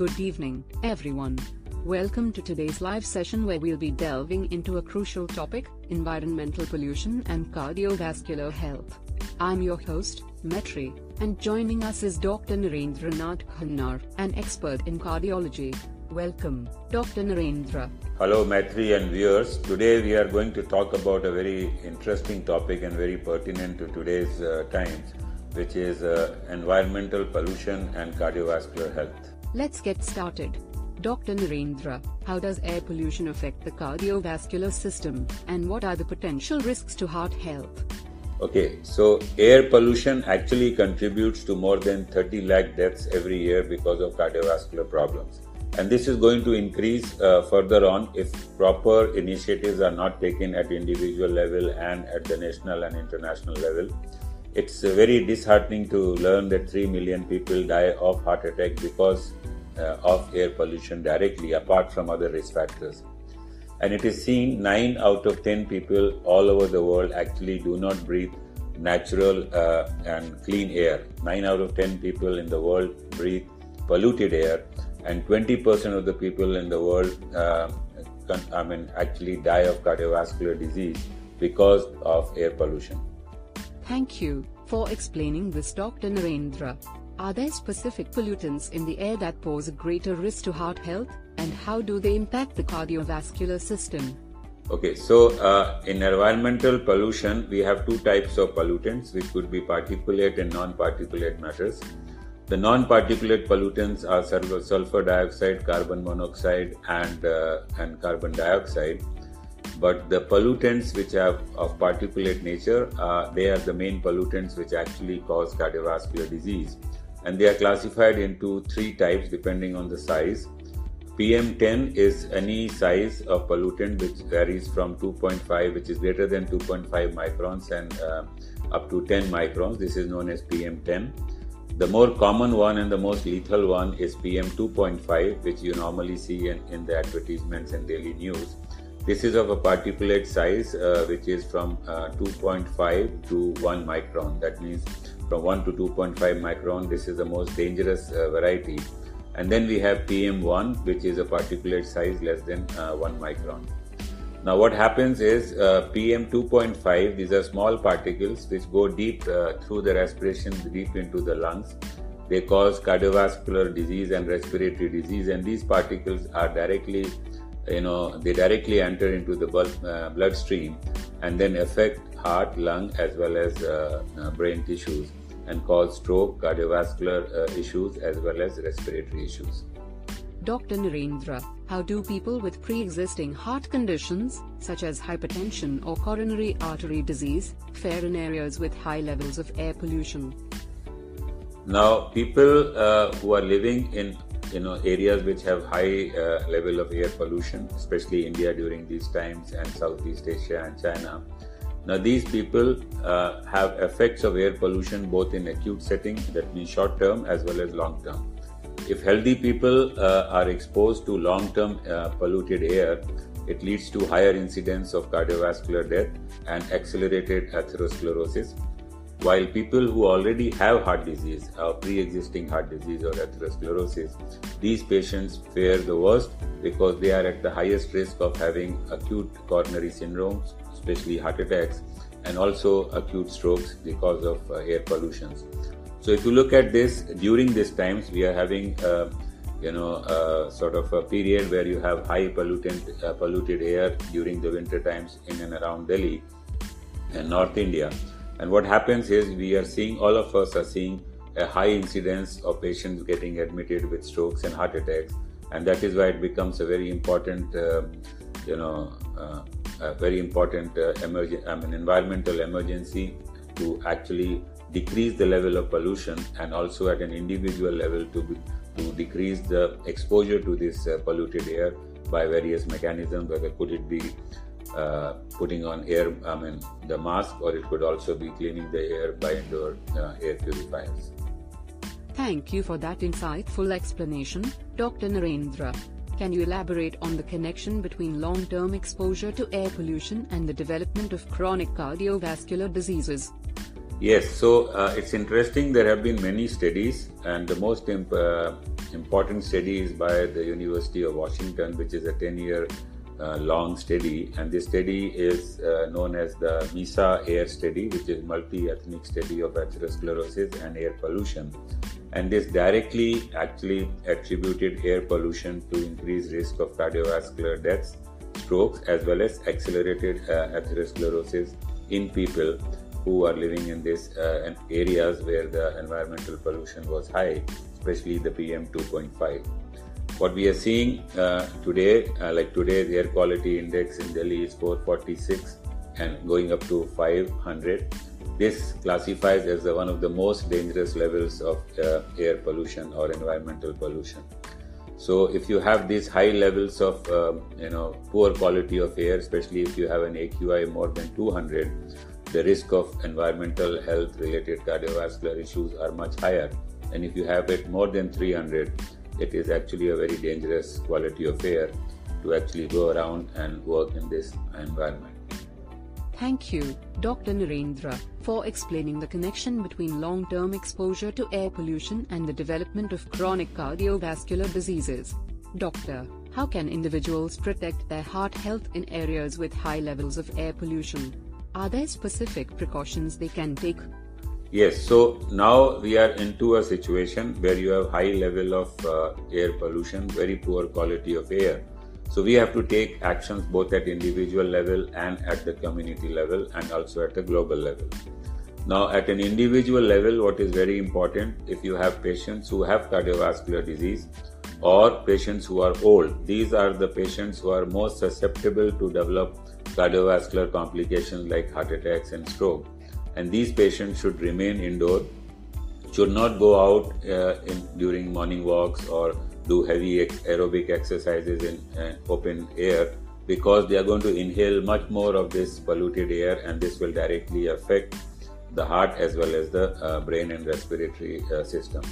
Good evening, everyone. Welcome to today's live session where we'll be delving into a crucial topic environmental pollution and cardiovascular health. I'm your host, Maitri, and joining us is Dr. Narendranath Khanna, an expert in cardiology. Welcome, Dr. Narendra. Hello, Maitri and viewers. Today we are going to talk about a very interesting topic and very pertinent to today's uh, times, which is uh, environmental pollution and cardiovascular health. Let's get started. Dr. Narendra, how does air pollution affect the cardiovascular system, and what are the potential risks to heart health? Okay, so air pollution actually contributes to more than 30 lakh deaths every year because of cardiovascular problems. And this is going to increase uh, further on if proper initiatives are not taken at individual level and at the national and international level. It's very disheartening to learn that 3 million people die of heart attack because of air pollution directly, apart from other risk factors. And it is seen 9 out of 10 people all over the world actually do not breathe natural uh, and clean air. 9 out of 10 people in the world breathe polluted air, and 20% of the people in the world, uh, I mean, actually die of cardiovascular disease because of air pollution. Thank you for explaining this, Dr. Narendra. Are there specific pollutants in the air that pose a greater risk to heart health, and how do they impact the cardiovascular system? Okay, so uh, in environmental pollution, we have two types of pollutants, which could be particulate and non particulate matters. The non particulate pollutants are sulfur dioxide, carbon monoxide, and, uh, and carbon dioxide but the pollutants which are of particulate nature uh, they are the main pollutants which actually cause cardiovascular disease and they are classified into three types depending on the size. Pm10 is any size of pollutant which varies from 2.5 which is greater than 2.5 microns and uh, up to 10 microns. This is known as pm10 the more common one and the most lethal one is pm2.5 which you normally see in, in the advertisements and daily news. This is of a particulate size uh, which is from uh, 2.5 to 1 micron. That means from 1 to 2.5 micron, this is the most dangerous uh, variety. And then we have PM1, which is a particulate size less than uh, 1 micron. Now, what happens is uh, PM 2.5, these are small particles which go deep uh, through the respiration, deep into the lungs. They cause cardiovascular disease and respiratory disease, and these particles are directly you know they directly enter into the uh, bloodstream and then affect heart lung as well as uh, uh, brain tissues and cause stroke cardiovascular uh, issues as well as respiratory issues Dr. Narendra, how do people with pre-existing heart conditions, such as hypertension or coronary artery disease, fare in areas with high levels of air pollution? Now, people uh, who are living in you know areas which have high uh, level of air pollution especially india during these times and southeast asia and china now these people uh, have effects of air pollution both in acute setting that means short term as well as long term. If healthy people uh, are exposed to long term uh, polluted air it leads to higher incidence of cardiovascular death and accelerated atherosclerosis. While people who already have heart disease, or pre-existing heart disease or atherosclerosis, these patients fare the worst because they are at the highest risk of having acute coronary syndromes, especially heart attacks, and also acute strokes because of uh, air pollutions. So if you look at this during these times, we are having uh, you know uh, sort of a period where you have high pollutant uh, polluted air during the winter times in and around Delhi and North India and what happens is we are seeing, all of us are seeing a high incidence of patients getting admitted with strokes and heart attacks. And that is why it becomes a very important, uh, you know, uh, a very important uh, I mean, environmental emergency to actually decrease the level of pollution and also at an individual level to, be, to decrease the exposure to this uh, polluted air by various mechanisms, whether could it be uh, putting on air, I mean, the mask, or it could also be cleaning the air by indoor uh, air purifiers. Thank you for that insightful explanation, Dr. Narendra. Can you elaborate on the connection between long term exposure to air pollution and the development of chronic cardiovascular diseases? Yes, so uh, it's interesting. There have been many studies, and the most imp- uh, important study is by the University of Washington, which is a 10 year uh, long study. And this study is uh, known as the MESA Air Study, which is multi ethnic study of atherosclerosis and air pollution. And this directly actually attributed air pollution to increased risk of cardiovascular deaths, strokes, as well as accelerated uh, atherosclerosis in people who are living in these uh, areas where the environmental pollution was high, especially the PM 2.5. What we are seeing uh, today, uh, like today's air quality index in Delhi is 446 and going up to 500. This classifies as one of the most dangerous levels of uh, air pollution or environmental pollution. So, if you have these high levels of um, you know poor quality of air, especially if you have an AQI more than 200, the risk of environmental health related cardiovascular issues are much higher. And if you have it more than 300, it is actually a very dangerous quality of air to actually go around and work in this environment. Thank you, Dr. Narendra, for explaining the connection between long term exposure to air pollution and the development of chronic cardiovascular diseases. Doctor, how can individuals protect their heart health in areas with high levels of air pollution? Are there specific precautions they can take? Yes, so now we are into a situation where you have high level of uh, air pollution, very poor quality of air. So we have to take actions both at individual level and at the community level and also at the global level. Now at an individual level, what is very important if you have patients who have cardiovascular disease or patients who are old, these are the patients who are most susceptible to develop cardiovascular complications like heart attacks and stroke. And these patients should remain indoor, should not go out uh, in, during morning walks or do heavy aerobic exercises in uh, open air because they are going to inhale much more of this polluted air and this will directly affect the heart as well as the uh, brain and respiratory uh, system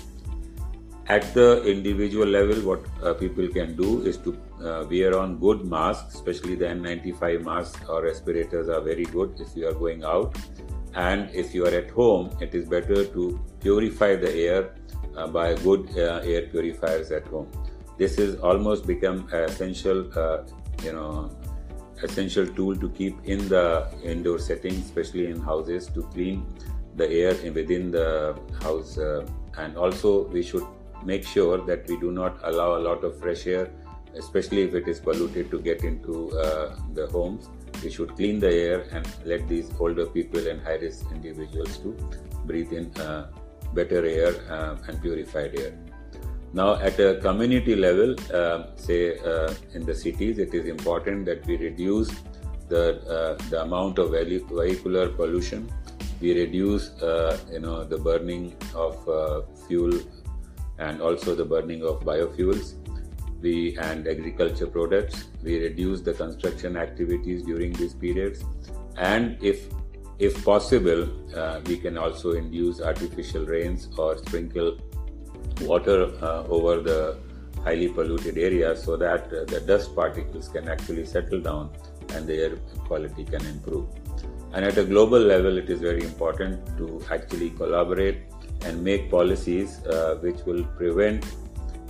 at the individual level, what uh, people can do is to uh, wear on good masks, especially the N95 masks or respirators are very good if you are going out. And if you are at home, it is better to purify the air uh, by good uh, air purifiers at home. This has almost become an essential, uh, you know, essential tool to keep in the indoor setting, especially in houses, to clean the air within the house. Uh, and also, we should make sure that we do not allow a lot of fresh air, especially if it is polluted, to get into uh, the homes. We should clean the air and let these older people and high risk individuals to breathe in uh, better air uh, and purified air. Now, at a community level, uh, say uh, in the cities, it is important that we reduce the, uh, the amount of vehicular pollution. We reduce, you know, the burning of fuel and also the burning of biofuels we and agriculture products. We reduce the construction activities during these periods. And if if possible uh, we can also induce artificial rains or sprinkle water uh, over the highly polluted areas so that uh, the dust particles can actually settle down and the air quality can improve. And at a global level it is very important to actually collaborate and make policies uh, which will prevent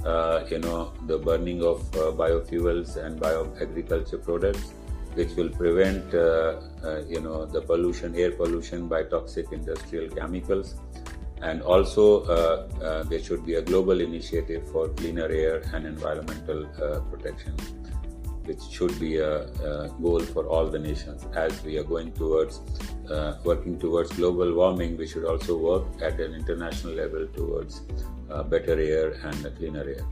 uh, you know the burning of uh, biofuels and bioagriculture products which will prevent uh, uh, you know the pollution air pollution by toxic industrial chemicals. And also uh, there should be a global initiative for cleaner air and environmental protection which should be a, a, goal for all the nations. As we are going towards uh, working towards global warming, we should also work at an international level towards uh, better air and cleaner air.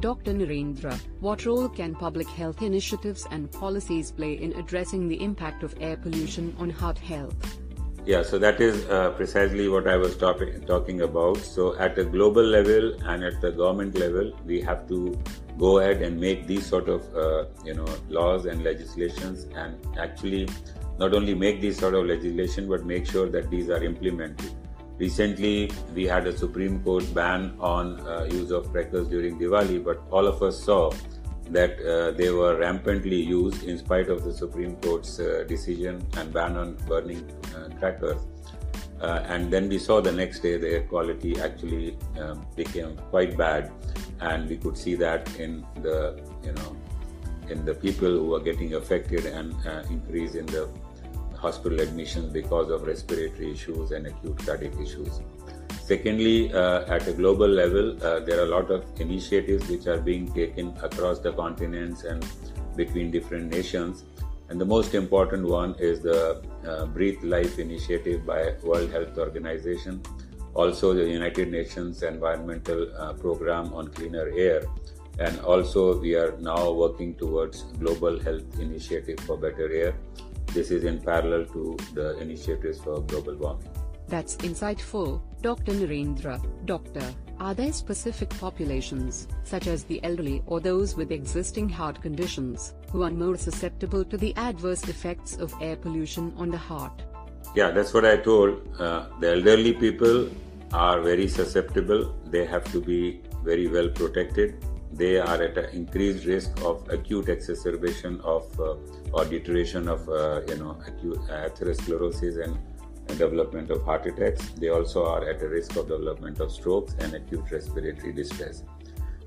Dr. Narendra, what role can public health initiatives and policies play in addressing the impact of air pollution on heart health? Yeah, so that is uh, precisely what I was talking talking about. So at a global level and at the government level, we have to go ahead and make these sort of uh, you know laws and legislations, and actually not only make these sort of legislation, but make sure that these are implemented. Recently, we had a Supreme Court ban on uh, use of crackers during Diwali, but all of us saw that uh, they were rampantly used in spite of the Supreme Court's uh, decision and ban on burning uh, crackers. Uh, and then we saw the next day the air quality actually um, became quite bad, and we could see that in the you know in the people who are getting affected and uh, increase in the hospital admissions because of respiratory issues and acute cardiac issues. Secondly, uh, at a global level, uh, there are a lot of initiatives which are being taken across the continents and between different nations. And the most important one is the uh, Breathe Life initiative by World Health Organization, also the United Nations Environmental uh, Program on Cleaner Air, and also we are now working towards Global Health Initiative for Better Air. This is in parallel to the initiatives for global warming. That's insightful, Dr. Narendra. Doctor, are there specific populations, such as the elderly or those with existing heart conditions, who are more susceptible to the adverse effects of air pollution on the heart? Yeah, that's what I told. Uh, the elderly people are very susceptible. They have to be very well protected. They are at an increased risk of acute exacerbation of uh, or deterioration of uh, you know acute atherosclerosis and development of heart attacks. They also are at a risk of development of strokes and acute respiratory distress.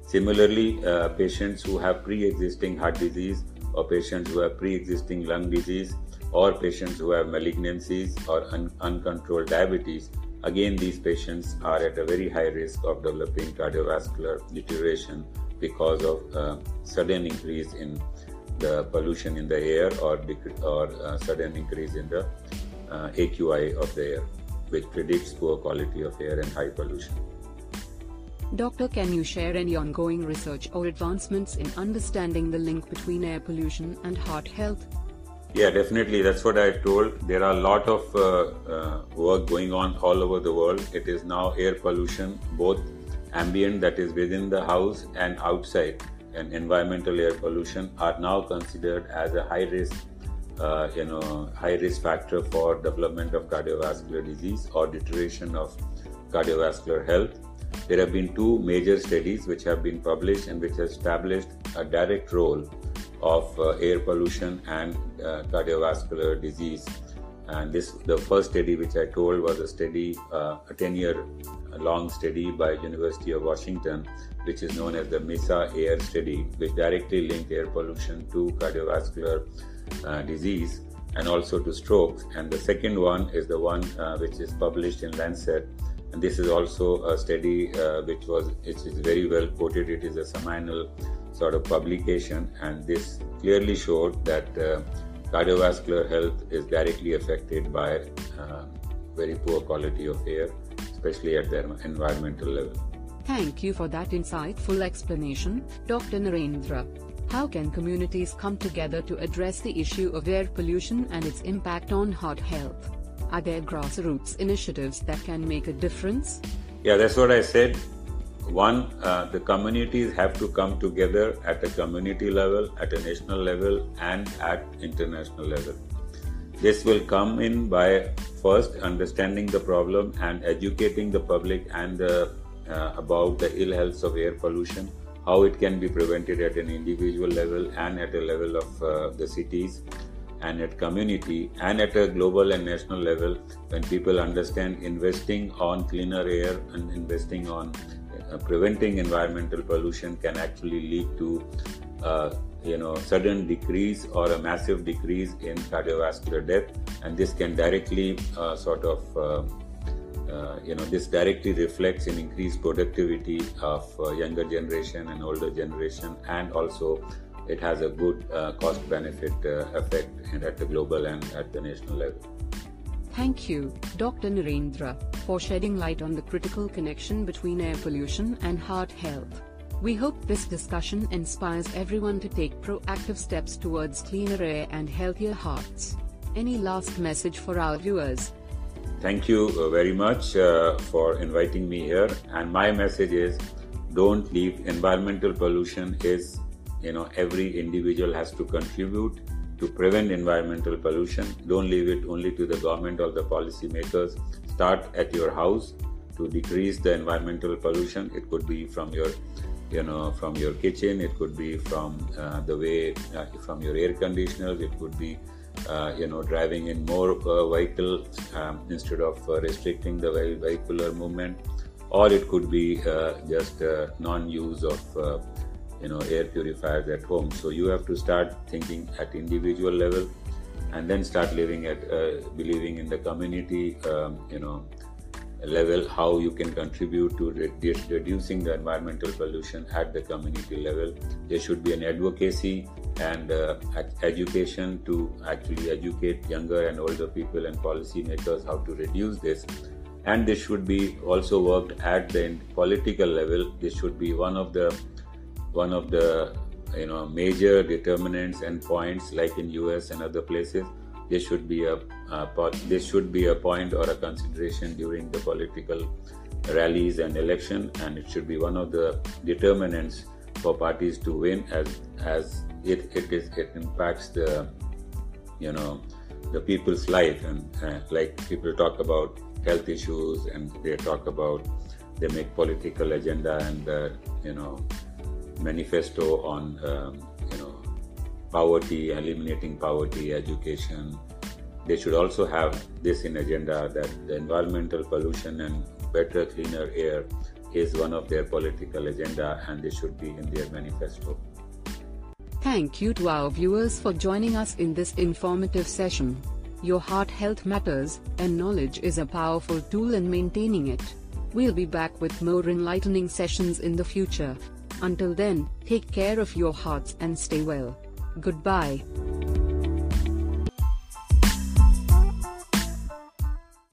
Similarly, uh, patients who have pre-existing heart disease or patients who have pre-existing lung disease or patients who have malignancies or un- uncontrolled diabetes, again these patients are at a very high risk of developing cardiovascular deterioration because of uh, sudden increase in the pollution in the air or, dec- or uh, sudden increase in the uh, AQI of the air, which predicts poor quality of air and high pollution. Doctor, can you share any ongoing research or advancements in understanding the link between air pollution and heart health? Yeah, definitely. That's what I told. There are a lot of uh, uh, work going on all over the world. It is now air pollution, both ambient, that is within the house, and outside, and environmental air pollution are now considered as a high risk uh, you know, high risk factor for development of cardiovascular disease or deterioration of cardiovascular health. There have been two major studies which have been published and which have established a direct role of uh, air pollution and uh, cardiovascular disease. And this, the first study which I told was a study, uh, a 10-year long study by University of Washington, which is known as the MESA Air Study, which directly linked air pollution to cardiovascular uh, disease and also to strokes. And the second one is the one uh, which is published in Lancet. And this is also a study uh, which was which is very well quoted. It is a seminal sort of publication, and this clearly showed that uh, cardiovascular health is directly affected by uh, very poor quality of air, especially at the environmental level. Thank you for that insightful explanation, Dr. Narendra. How can communities come together to address the issue of air pollution and its impact on heart health? Are there grassroots initiatives that can make a difference? Yeah, that's what I said. One, uh, the communities have to come together at a community level, at a national level, and at international level. This will come in by first understanding the problem and educating the public and the, uh, about the ill health of air pollution how it can be prevented at an individual level and at a level of uh, the cities and at community and at a global and national level. When people understand investing on cleaner air and investing on uh, preventing environmental pollution can actually lead to uh, you know sudden decrease or a massive decrease in cardiovascular death. And this can directly uh, sort of uh, you know this directly reflects in increased productivity of uh, younger generation and older generation and also it has a good uh, cost benefit uh, effect at the global and at the national level Thank you, Dr. Narendra, for shedding light on the critical connection between air pollution and heart health. We hope this discussion inspires everyone to take proactive steps towards cleaner air and healthier hearts. Any last message for our viewers? Thank you uh, very much uh, for inviting me here. And my message is don't leave environmental pollution is, you know, every individual has to contribute to prevent environmental pollution. Don't leave it only to the government or the policymakers. Start at your house to decrease the environmental pollution. It could be from your you know from your kitchen it could be from uh, the way uh, from your air conditioners it could be uh, you know, driving in more uh, vehicle um, instead of uh, restricting the vehicular movement, or it could be uh, just uh, non-use of uh, you know air purifiers at home. So you have to start thinking at individual level, and then start living at believing in the community, um, you know, level how you can contribute to reducing the environmental pollution at the community level. There should be an advocacy and uh, education to actually educate younger and older people and policymakers how to reduce this. And this should be also worked at the political level. This should be one of the one of the you know major determinants and points like in us and other places this should be a this should be a point or a consideration during the political rallies and election, and it should be one of the determinants for parties to win, as as it it is it impacts the you know the people's life, and uh, like people talk about health issues, and they talk about they make political agenda and uh, you know manifesto on um, poverty, eliminating poverty, education. They should also have this in agenda that the environmental pollution and better, cleaner air is one of their political agenda and they should be in their manifesto. Thank you to our viewers for joining us in this informative session. Your heart health matters, and knowledge is a powerful tool in maintaining it. We'll be back with more enlightening sessions in the future. Until then, take care of your hearts and stay well goodbye.